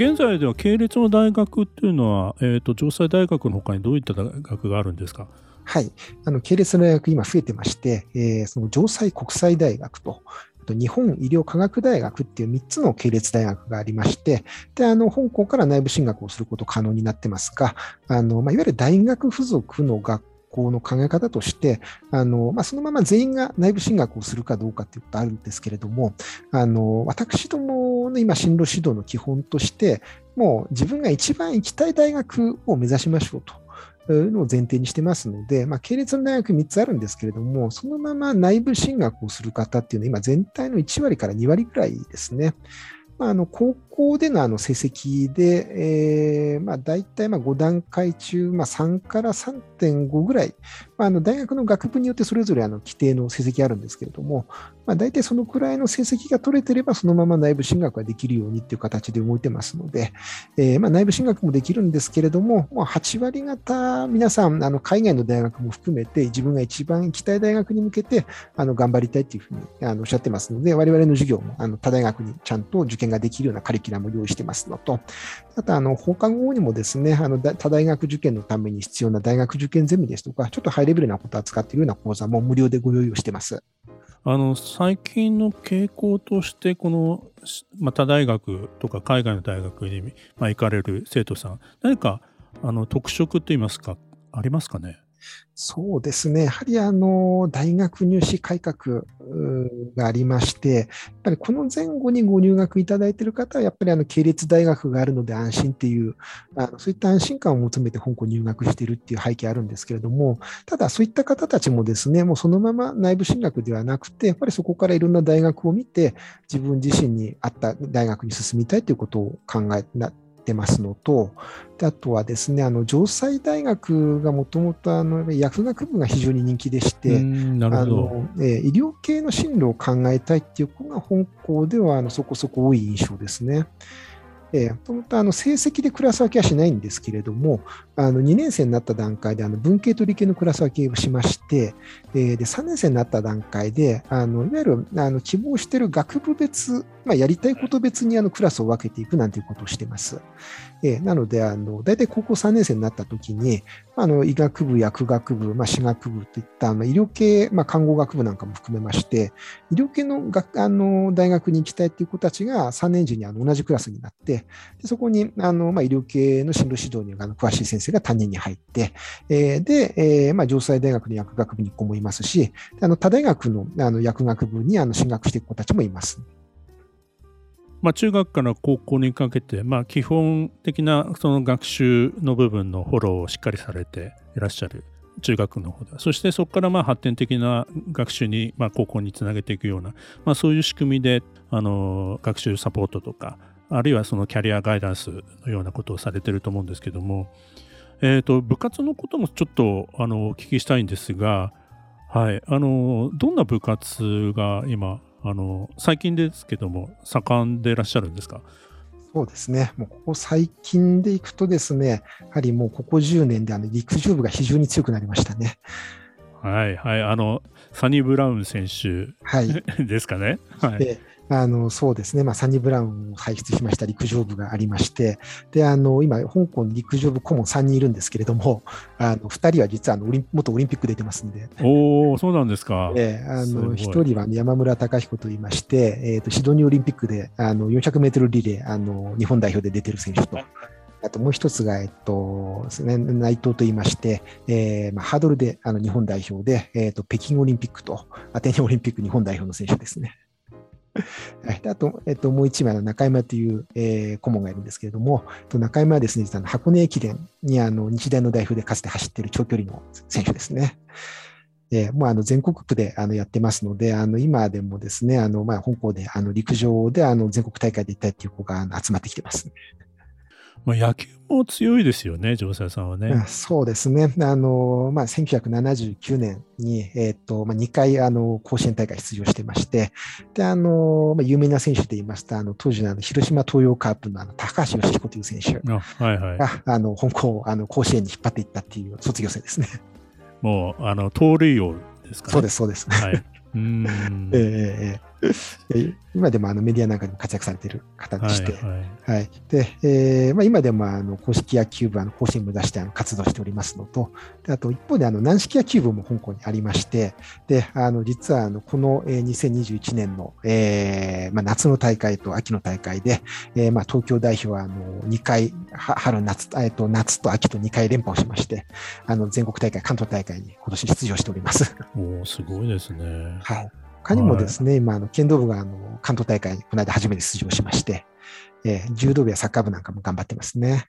現在では系列の大学っていうのは、えーと、城西大学のほかにどういった大学があるんですか？はい、あの系列の大学、今増えてまして、えー、その城西国際大学と、日本医療科学大学っていう3つの系列大学がありまして、であの本校から内部進学をすること可能になってますが、あのまあ、いわゆる大学付属の学校の考え方として、あのまあ、そのまま全員が内部進学をするかどうかということあるんですけれども、あの私どもの今、進路指導の基本として、もう自分が一番行きたい大学を目指しましょうと。いうのを前提にしてますので、まあ、系列の大学3つあるんですけれども、そのまま内部進学をする方っていうのは、今、全体の1割から2割くらいですね。まあ、あの高校でのあの成績で、えーまあ、大体まあ5段階中、まあ、3から3.5ぐらい、まあ、あの大学の学部によってそれぞれあの規定の成績あるんですけれども、まあ、大体そのくらいの成績が取れてれば、そのまま内部進学ができるようにっていう形で動いてますので、えーまあ、内部進学もできるんですけれども、もう8割方、皆さん、あの海外の大学も含めて、自分が一番行きたい大学に向けてあの頑張りたいというふうにあのおっしゃってますので、我々の授業もあの他大学にちゃんと受験ができるようなカリキュラムを用意してますのと、あと、あの放課後にもですね、あの他大学受験のために必要な大学受験ゼミですとか、ちょっとハイレベルなことを扱っているような講座も無料でご用意をしてます。あの最近の傾向としてこの、まあ、他大学とか海外の大学に、まあ、行かれる生徒さん何かあの特色といいますかありますかね？そうですね、やはりあの大学入試改革がありまして、やっぱりこの前後にご入学いただいている方は、やっぱりあの系列大学があるので安心っていう、あのそういった安心感を求めて香港入学しているっていう背景あるんですけれども、ただそういった方たちもですね、もうそのまま内部進学ではなくて、やっぱりそこからいろんな大学を見て、自分自身に合った大学に進みたいということを考えてますのと、あとはですね、あの城西大学がもともと薬学部が非常に人気でして、あのえ医療系の進路を考えたいっていう子が本校ではあのそこそこ多い印象ですね。えー、もともとあの成績でクラス分けはしないんですけれども、あの2年生になった段階であの文系と理系のクラス分けをしまして、えー、で3年生になった段階で、あのいわゆるあの希望している学部別、まあ、やりたいこと別にあのクラスを分けていくなんていうことをしています。え、なのであの、大体高校3年生になったときに、あの医学部、薬学部、まあ、歯学部といったあ医療系、まあ、看護学部なんかも含めまして、医療系の学あの大学に行きたいという子たちが3年時にあの同じクラスになって、でそこにあの、まあ、医療系の進路指導にあの詳しい先生が担任に入って、えー、で、えーまあ、城西大学の薬学部に1個もいますし、あの他大学のあの薬学部にあの進学していく子たちもいます。まあ、中学から高校にかけて、まあ、基本的なその学習の部分のフォローをしっかりされていらっしゃる中学の方でそしてそこからまあ発展的な学習に、まあ、高校につなげていくような、まあ、そういう仕組みであの学習サポートとかあるいはそのキャリアガイダンスのようなことをされてると思うんですけども、えーと、部活のこともちょっとあのお聞きしたいんですが、はい、あのどんな部活が今あの最近ですけども盛んでいらっしゃるんですか？そうですね、もうここ最近でいくとですね、やはりもうここ10年であの陸上部が非常に強くなりましたね。はいはい、あのサニブラウン選手、はい、ですかね。はい、であのそうですね、まあ、サニー・ブラウンを輩出しました陸上部がありまして、であの今、香港に陸上部顧問3人いるんですけれども、あの2人は実はあのオリン元オリンピック出てますんで、おそうなんですか。えー、あの1人は山村隆彦といいまして、えーと、シドニーオリンピックであの400メートルリレーあの、日本代表で出てる選手と。あともう一つが、えっと、内藤といいまして、えーまあ、ハードルであの日本代表で、えーと、北京オリンピックとアテネオリンピック日本代表の選手ですね。あと、えっと、もう一枚の中山という、えー、顧問がいるんですけれども、中山はですね、実は箱根駅伝にあの日大の代表でかつて走っている長距離の選手ですね。えー、もうあの全国区であのやってますので、あの今でもですね、あのまあ本校であの陸上であの全国大会で行ったいっていう子が集まってきてます。まあ、野球も強いですよね、城西さんはね。そうですね。あの、まあ、1979年に、えっ、ー、と、まあ、2回、あの、甲子園大会出場してまして、で、あの、まあ、有名な選手で言いますと、あの、当時のあの広島東洋カープのあの、高橋義彦という選手が、はいはい、あの、香港、あの、甲子園に引っ張っていったっていう卒業生ですね。もう、あの、盗塁王ですかね。そうです、そうです。はい。うん えー、今でもあのメディアなんかでも活躍されている方でして、はい、でえーまあ、今でもあの公式野球部、あの甲子園目指してあの活動しておりますのと、であと一方であの軟式野球部も香港にありまして、であの実はあのこの、えー、2021年の、えーまあ、夏の大会と秋の大会で、えーまあ、東京代表はあの2回、春夏、えー、と夏と秋と2回連覇をしまして、あの全国大会、関東大会に今年出場しております。おすごいですね。はい他にもですね、はい、今、あの剣道部があの関東大会にこの間初めて出場しまして、えー、柔道部やサッカー部なんかも頑張ってますね。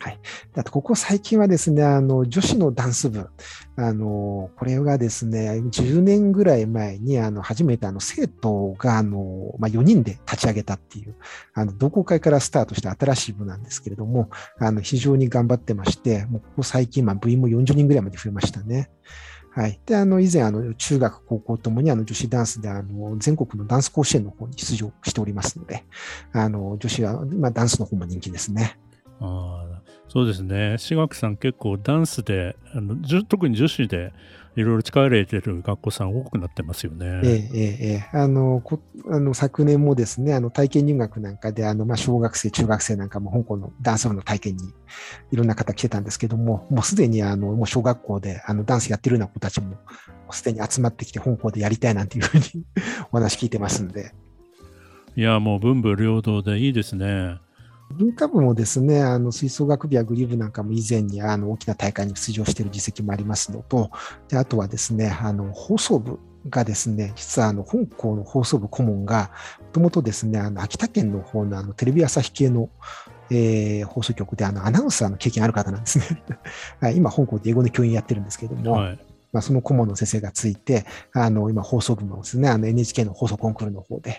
はい。あと、ここ最近はですね、あの、女子のダンス部、あの、これがですね、10年ぐらい前に、あの、初めてあの、生徒が、あの、まあ、4人で立ち上げたっていう、あの、同好会からスタートした新しい部なんですけれども、あの、非常に頑張ってまして、もうここ最近、まあ、部員も40人ぐらいまで増えましたね。はい。で、あの、以前、あの、中学、高校ともに、あの、女子ダンスで、あの、全国のダンス甲子園の方に出場しておりますので、あの、女子は、まあ、ダンスの方も人気ですね。ああ、そうですね。志学さん結構ダンスで、あの特に女子でいろいろ力入れてる学校さん多くなってますよね。ええええあのこあの昨年もですね、あの体験入学なんかで、あのまあ小学生、中学生なんかも香港のダンス部の体験にいろんな方来てたんですけども、もうすでにあのもう小学校であのダンスやってるような子たちもすでに集まってきて香港でやりたいなんていうふうに お話聞いてますんで。いや、もう文武両道でいいですね。文化部もですね、あの吹奏楽部やグリー部なんかも以前にあの大きな大会に出場している実績もありますのと、であとはですね、あの放送部がですね、実はあの本校の放送部顧問が、もともとですね、あの秋田県の方のあのテレビ朝日系の、えー、放送局であのアナウンサーの経験ある方なんですね。はい、今、香港で英語の教員やってるんですけれども、はい、まあ、その顧問の先生がついて、あの今、放送部もですね、あの NHK の放送コンクールの方で、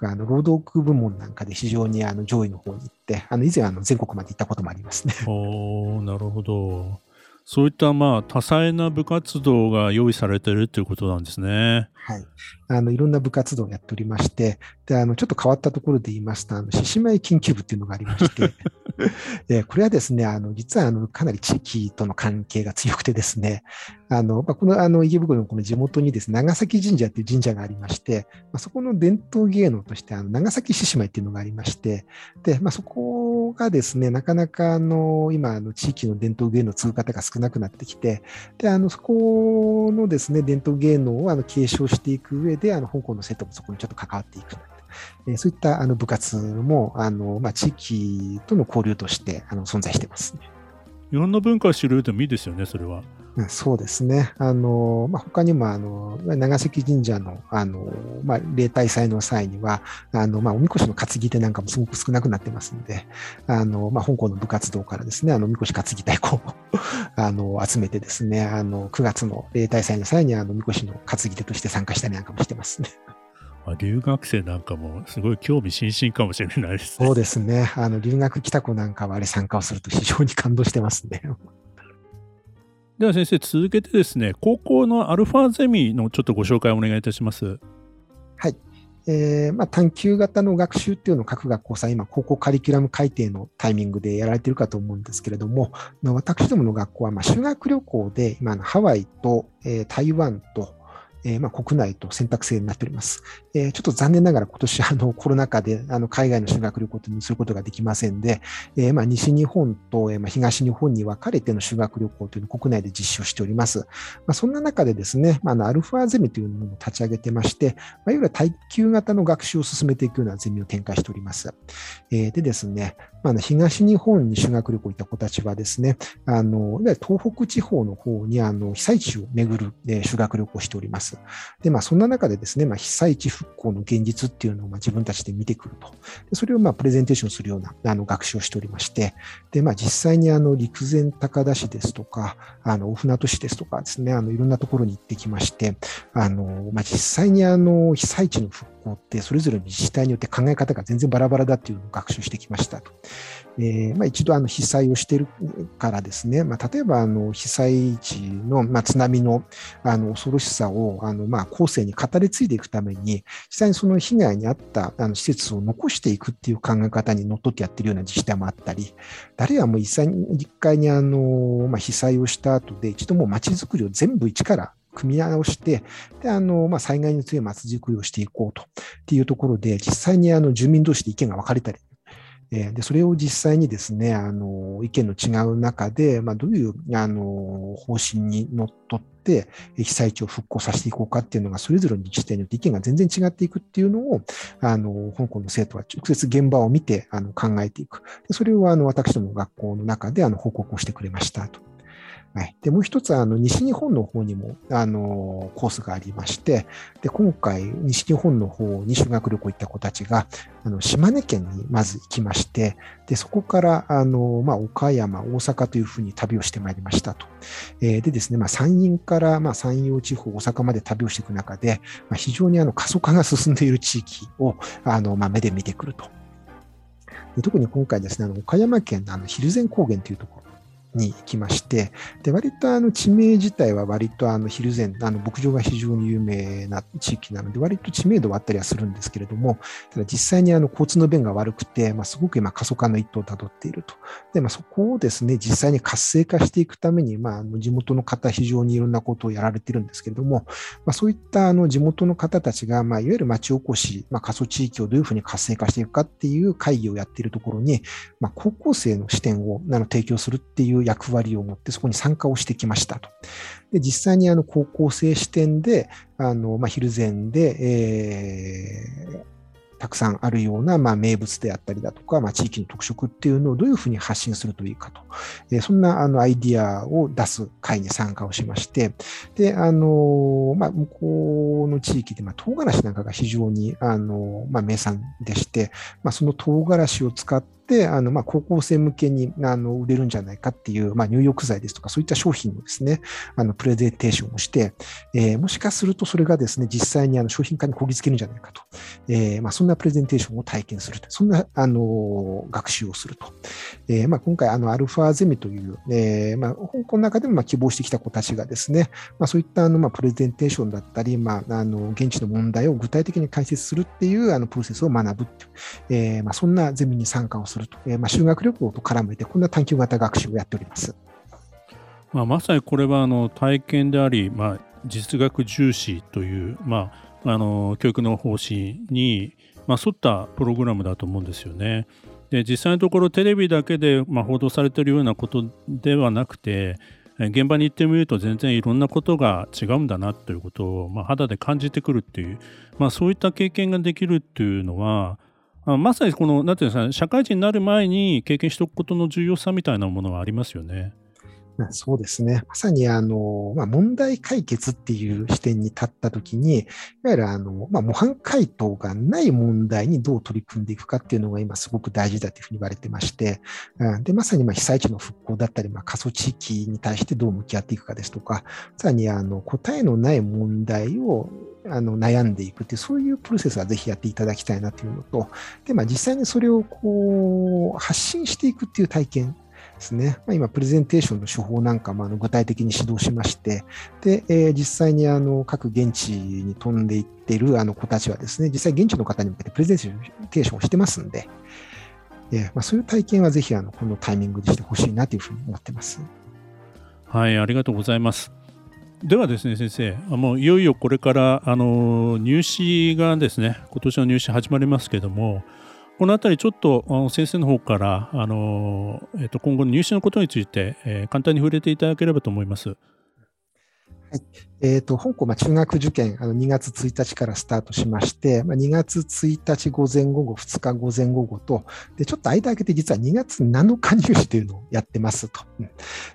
あの労働区部門なんかで非常にあの上位の方に行って、あの以前あの全国まで行ったこともありますね。おなるほど。そういったまあ多彩な部活動が用意されているということなんですね。はい。あの、いろんな部活動をやっておりまして、で、あの、ちょっと変わったところで言いますと、あの、獅子舞研究部っていうのがありまして、えこれはですね、あの、実は、あの、かなり地域との関係が強くてですね、あの、まあ、この、あの、池袋のこの地元にですね、長崎神社っていう神社がありまして、まあ、そこの伝統芸能として、あの、長崎獅子舞っていうのがありまして、で、まあ、そこがですね、なかなか、あの、今、あの、地域の伝統芸能を継ぐ方が少なくなってきて、で、あの、そこのですね、伝統芸能を、あの、継承していく上で、あの、香港の生徒もそこにちょっと関わっていく。えそういったあの部活もあの、まあ、地域との交流としてあの存在してますね。いろんな文化を知るでもいいですよね、それは。そうですね。あの、まあ、他にも、あの、長崎神社の、あの、まあ、例大祭の際には、あの、まあ、おみこしの担ぎ手なんかもすごく少なくなってますんで、あの、まあ、香港の部活動からですね、あの、みこし担ぎ太鼓を あの、集めてですね、あの、9月の例大祭の際に、あの、みこしの担ぎ手として参加したりなんかもしてますね。留学生なんかもすごい興味津々かもしれないですね。そうですね。あの留学来た子なんかはあれ参加をすると非常に感動してますね。では先生続けてですね高校のアルファゼミのちょっとご紹介をお願いいたします。はい。えーまあ、探究型の学習っていうのを各学校さん、今、高校カリキュラム改定のタイミングでやられてるかと思うんですけれども、私どもの学校は、まあ、修学旅行で、今、ハワイと、えー、台湾と、えー、まあ、国内と選択制になっております。えー、ちょっと残念ながら今年あのコロナ禍であの海外の修学旅行にすることができませんで、えー、まあ、西日本と、えまあ、東日本に分かれての修学旅行というのを国内で実施をしております。まあ、そんな中でですね、まあ、のアルファゼミというものを立ち上げてまして、まあ、いわゆる耐久型の学習を進めていくようなゼミを展開しております。えでですね、まあ、東日本に修学旅行行った子たちはですね、あの東北地方の方にあの被災地を巡る、え修学旅行をしております。。で、まあ、そんな中でですね、まあ、被災地復興の現実っていうのをまあ自分たちで見てくると。でそれをまあプレゼンテーションするようなあの学習をしておりまして、で、まあ、実際にあの陸前高田市ですとか、あの大船渡市ですとかですね、あのいろんなところに行ってきまして、あのまあ、実際にあの被災地の復興ってそれぞれの自治体によって考え方が全然バラバラだっていうのを学習してきましたと。えーまあ、一度あの被災をしているからですね、まあ、例えばあの被災地の、まあ、津波のあの恐ろしさをあの、まあ、後世に語り継いでいくために、実際にその被害に遭ったあの施設を残していくっていう考え方にのっとってやってるような自治体もあったり、誰やもう実際に一回にあの、まあ、被災をした後で、一度もう街づくりを全部一から組み直して、であのまあ、災害に強い街づくりをしていこうとっていうところで、実際にあの住民同士で意見が分かれたりえでそれを実際にですね、あの意見の違う中で、まあ、どういうあの方針にのっとって、被災地を復興させていこうかっていうのが、それぞれの自治体によって意見が全然違っていくっていうのを、あの香港の生徒は直接現場を見てあの考えていく。でそれをあの私ども学校の中であの報告をしてくれましたと。はい、でもう一つあの、西日本の方にもあのコースがありまして、で今回、西日本の方に修学旅行行った子たちが、あの島根県にまず行きまして、でそこからあの、まあ、岡山、大阪というふうに旅をしてまいりましたと。えー、でですね、まあ、山陰からまあ山陽地方、大阪まで旅をしていく中で、まあ、非常にあの過疎化が進んでいる地域をあの、まあ、目で見てくると。特に今回ですね、あの岡山県のあの蒜山高原というところ、に行きまして、で割とあの地名自体は割とあの蒜山、あの牧場が非常に有名な地域なので、割と知名度はあったりはするんですけれども、ただ実際にあの交通の便が悪くて、まあ、すごく今過疎化の一途をたどっていると。で、まあ、そこをですね、実際に活性化していくために、まあ、あの地元の方、非常にいろんなことをやられているんですけれども、まあ、そういったあの地元の方たちが、まあ、いわゆる町おこし、まあ、過疎地域をどういうふうに活性化していくかっていう会議をやっているところに、まあ、高校生の視点をあの提供するっていう役割を持ってそこに参加をしてきましたと。で実際にあの高校生視点で、あのまあ、昼前で、えーたくさんあるような、まあ、名物であったりだとか、まあ、地域の特色っていうのをどういうふうに発信するといいかと、えー、そんなあのアイディアを出す会に参加をしまして、で、あのまあ、向こうの地域で、まあ、唐辛子なんかが非常に、あのまあ、名産でして、まあ、その唐辛子を使って、あのまあ、高校生向けにあの売れるんじゃないかっていう、まあ、入浴剤ですとか、そういった商品のですね、あのプレゼンテーションをして、えー、もしかするとそれがですね、実際にあの商品化にこぎつけるんじゃないかと、えーまあ、そんなプレゼンテーションを体験すると、そんなあの学習をすると。えーまあ、今回、あのアルファゼミという、えーまあ、香港の中でもまあ希望してきた子たちがですね、まあ、そういったあのまあプレゼンテーションだったり、まあ、あの現地の問題を具体的に解説するっていうあのプロセスを学ぶえーまあ、そんなゼミに参加をすると、えーまあ、修学旅行と絡めて、こんな探究型学習をやっております。まあ、まさにこれはあの体験であり、まあ、実学重視という、まあ、あの教育の方針に、ま、沿ったプログラムだと思うんですよね。で実際のところテレビだけで、ま、報道されてるようなことではなくて現場に行ってみると全然いろんなことが違うんだなということを、ま、肌で感じてくるっていう、まあ、そういった経験ができるっていうのはまさにこのなんていうんですか社会人になる前に経験しておくことの重要さみたいなものはありますよね。そうですね。まさに、あの、まあ、問題解決っていう視点に立ったときに、いわゆる、あの、まあ、模範解答がない問題にどう取り組んでいくかっていうのが今すごく大事だというふうに言われてまして、で、まさに、ま被災地の復興だったり、まあ、過疎地域に対してどう向き合っていくかですとか、さらに、あの、答えのない問題をあの悩んでいくっていう、そういうプロセスはぜひやっていただきたいなというのと、で、まあ、実際にそれをこう、発信していくっていう体験ですね。まあ、今、プレゼンテーションの手法なんかもあの具体的に指導しまして、で、えー、実際にあの各現地に飛んでいっているあの子たちはですね、実際現地の方に向けてプレゼンテーションをしてますんで、えーまあ、そういう体験はぜひあのこのタイミングでしてほしいなというふうに思ってます。はい、ありがとうございます。ではですね、先生、もういよいよこれからあの入試がですね、今年の入試始まりますけども、この辺りちょっと先生の方からあの、えっ、と今後の入試のことについて、えー、簡単に触れていただければと思います。はいえーと、香港、まあ、中学受験、あの2月1日からスタートしまして、まあ、2月1日午前午後、2日午前午後と、でちょっと間空けて、実は2月7日入試というのをやってますと。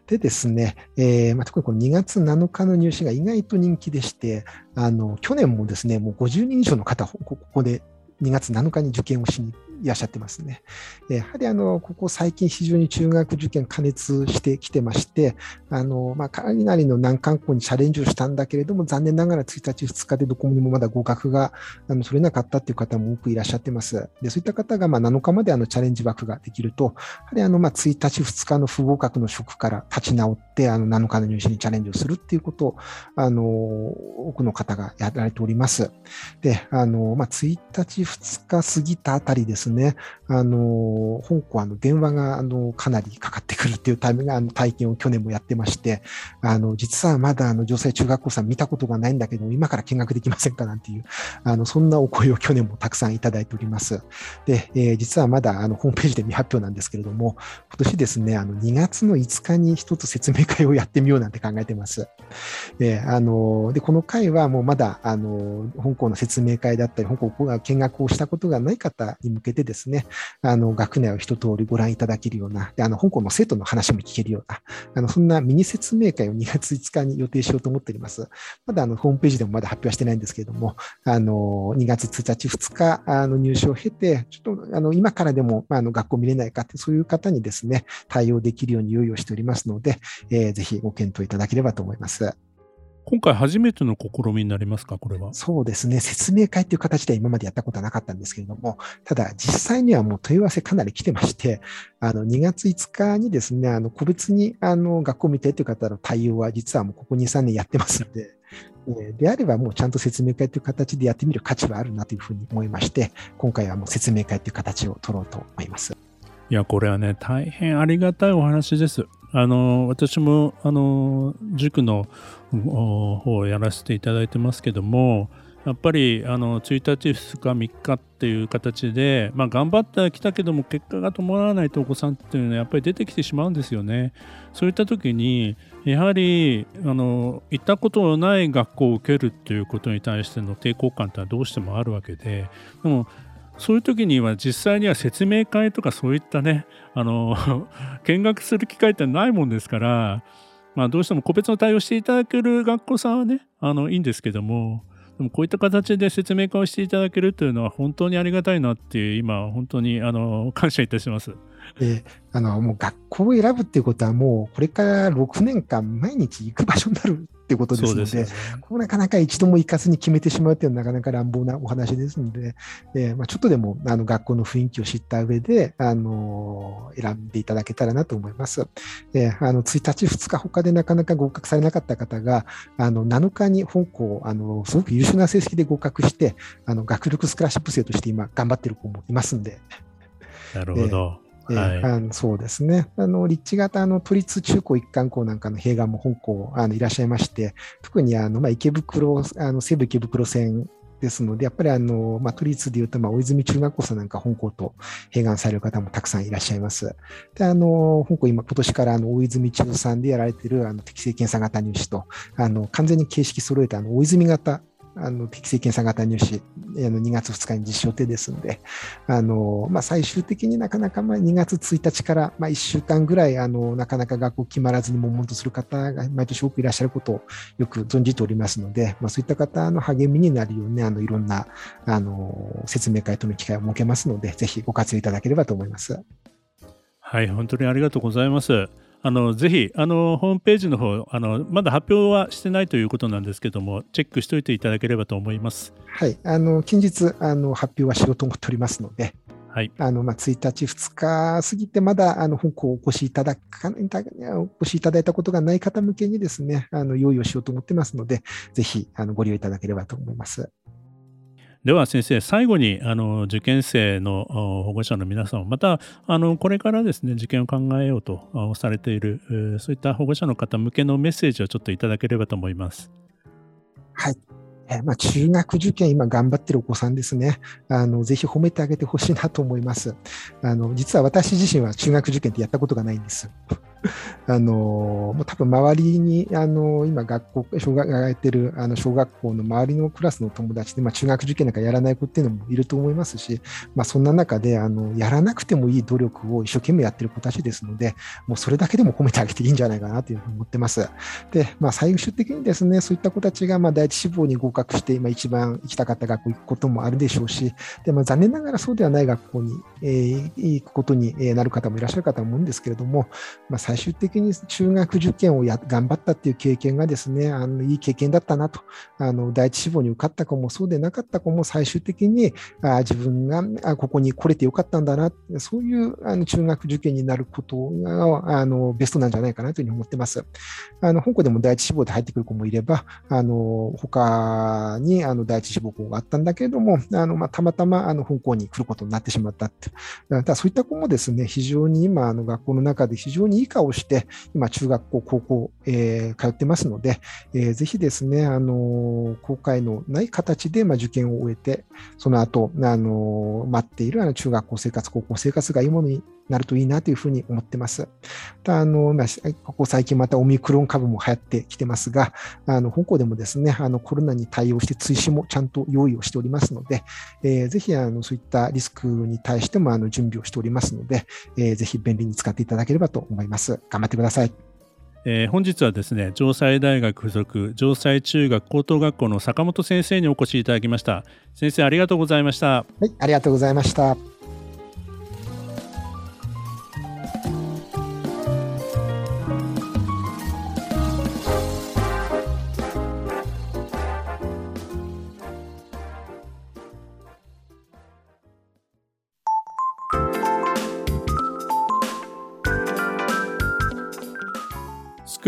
でですね、えーまあ、特にこの2月7日の入試が意外と人気でして、あの去年もですね、もう50人以上の方、ここで2月7日に受験をしにいらっしゃってますね。やはりあのここ最近非常に中学受験加熱してきてまして、あのまあ、かなりの難関校にチャレンジをしたんだけれども、残念ながら1日、2日でどこにもまだ合格があの取れなかったという方も多くいらっしゃってます。でそういった方がまあ7日まであのチャレンジ枠ができると、やはりあのまあ1日、2日の不合格の職から立ち直って、あの7日の入試にチャレンジをするっていうことを、あの多くの方がやられております。で、あのまあ、1日、2日過ぎたあたりですね、ねあの香港はの電話があのかなりかかってくるっていうタイミングあの体験を去年もやってまして、あの実はまだあの女性中学校さん見たことがないんだけど、今から見学できませんかなんていう、あのそんなお声を去年もたくさんいただいております。で、えー、実はまだあのホームページで未発表なんですけれども、今年ですね、あの2月の5日に一つ説明会をやってみようなんて考えてます。で、あのでこの会はもうまだあの香港の説明会だったり、香港が見学をしたことがない方に向けてですね、あの学内を一通りご覧いただけるような、であの香港の生徒の話も聞けるような、あのそんなミニ説明会を2月5日に予定しようと思っております。まだあのホームページでもまだ発表はしてないんですけれども、あの2月1日、2日あの入試を経て、ちょっとあの今からでも、まあ、あの学校見れないかって、そういう方にですね、対応できるように用意をしておりますので、えー、ぜひご検討いただければと思います。今回初めての試みになりますか、これは？そうですね。説明会という形では今までやったことはなかったんですけれども、ただ実際にはもう問い合わせかなり来てまして、あの2月5日にですね、あの個別にあの学校見てという方の対応は実はもうここ2、3年やってますので、であればもうちゃんと説明会という形でやってみる価値はあるなというふうに思いまして、今回はもう説明会という形を取ろうと思います。いや、これはね、大変ありがたいお話です。あの私もあの塾の方をやらせていただいてますけどもやっぱりあの1日2日3日っていう形で、まあ、頑張ってきたけども結果が伴わないとお子さんっていうのはやっぱり出てきてしまうんですよね。そういった時にやはりあの行ったことのない学校を受けるっていうことに対しての抵抗感ってのはどうしてもあるわけででもそういう時には実際には説明会とかそういったねあの 見学する機会ってないもんですから、まあ、どうしても個別の対応していただける学校さんはねあのいいんですけどもでもこういった形で説明会をしていただけるというのは本当にありがたいなっていう今本当にあの感謝いたします。であのもう学校を選ぶっていうことはもうこれから6年間毎日行く場所になるっていうことですので、でね、こなかなか一度も行かずに決めてしまうっていうのはなかなか乱暴なお話ですので、えー、まあ、ちょっとでもあの学校の雰囲気を知った上で、あの選んでいただけたらなと思います。えー、あの1日、2日、他でなかなか合格されなかった方が、あの7日に本校、あのすごく優秀な成績で合格して、あの学力スクラッシュップ生として今頑張ってる子もいますんで。なるほど。えーはい、あのそうですね。あの立地型の都立中高一貫校なんかの併願も本校あのいらっしゃいまして、特にあの、まあ、池袋、あの西武池袋線ですので、やっぱりあの、まあ、都立でいうと、まあ、大泉中学校さんなんか本校と併願される方もたくさんいらっしゃいます。で、あの、本校今、今年からあの大泉中さんでやられているあの適正検査型入試と、あの、完全に形式揃えたあの大泉型あの適正検査型入試、あの2月2日に実施予定ですので、あのまあ、最終的になかなかまあ2月1日からまあ1週間ぐらいあの、なかなか学校決まらずに悶々とする方が毎年多くいらっしゃることをよく存じておりますので、まあ、そういった方の励みになるように、あのいろんなあの説明会との機会を設けますので、ぜひご活用いただければと思います。はい、本当にありがとうございます。あのぜひあのホームページの方あのまだ発表はしてないということなんですけどもチェックしておいていただければと思います。はいあの近日あの発表はしようと思っておりますので。はい、あのまあ、1日、2日過ぎて、まだあの本校をお越しいただかお越しいただいたことがない方向けにですね、あの用意をしようと思ってますので、ぜひあのご利用いただければと思います。では先生最後にあの受験生の保護者の皆さんまたあのこれからですね受験を考えようとされているそういった保護者の方向けのメッセージをちょっといただければと思います。はいえまあ、中学受験、今頑張ってるお子さんですね。あの、ぜひ褒めてあげてほしいなと思います。あの、実は私自身は中学受験ってやったことがないんです。あのもう多分周りにあの今学校小学やってるあの小学校の周りのクラスの友達で、まあ、中学受験なんかやらない子っていうのもいると思いますし、まあ、そんな中であのやらなくてもいい努力を一生懸命やってる子たちですのでもうそれだけでも褒めてあげていいんじゃないかなというふうに思ってます。で、まあ、最終的にですねそういった子たちがまあ第一志望に合格して今一番行きたかった学校行くこともあるでしょうしで、まあ、残念ながらそうではない学校に、えー、行くことになる方もいらっしゃるかと思うんですけれども、まあ、最終的に中学受験をや頑張ったっていう経験がですね、あのいい経験だったなと、あの第一志望に受かった子もそうでなかった子も最終的にあ自分があここに来れてよかったんだな、そういうあの中学受験になることがあのベストなんじゃないかなというふうに思ってます。あの香港でも第一志望で入ってくる子もいれば、あの他にあの第一志望校があったんだけれども、あのまあ、たまたまあの香港に来ることになってしまったって。だそういった子もですね、非常に今、あの学校の中で非常にいい顔をして、今、中学校、高校、えー、通ってますので、えー、ぜひですね、あの後悔のない形で、まあ、受験を終えて、その後、あの待っているあの中学校生活、高校生活がいいものになるといいなというふうに思ってます。あのまあ、ここ最近またオミクロン株も流行ってきてますが、あの香港でもですね、あのコロナに対応して追試もちゃんと用意をしておりますので、えー、ぜひあのそういったリスクに対してもあの準備をしておりますので、えー、ぜひ便利に使っていただければと思います。頑張ってください。えー、本日はですね城西大学附属城西中学高等学校の坂本先生にお越しいただきました先生ありがとうございましたはいありがとうございました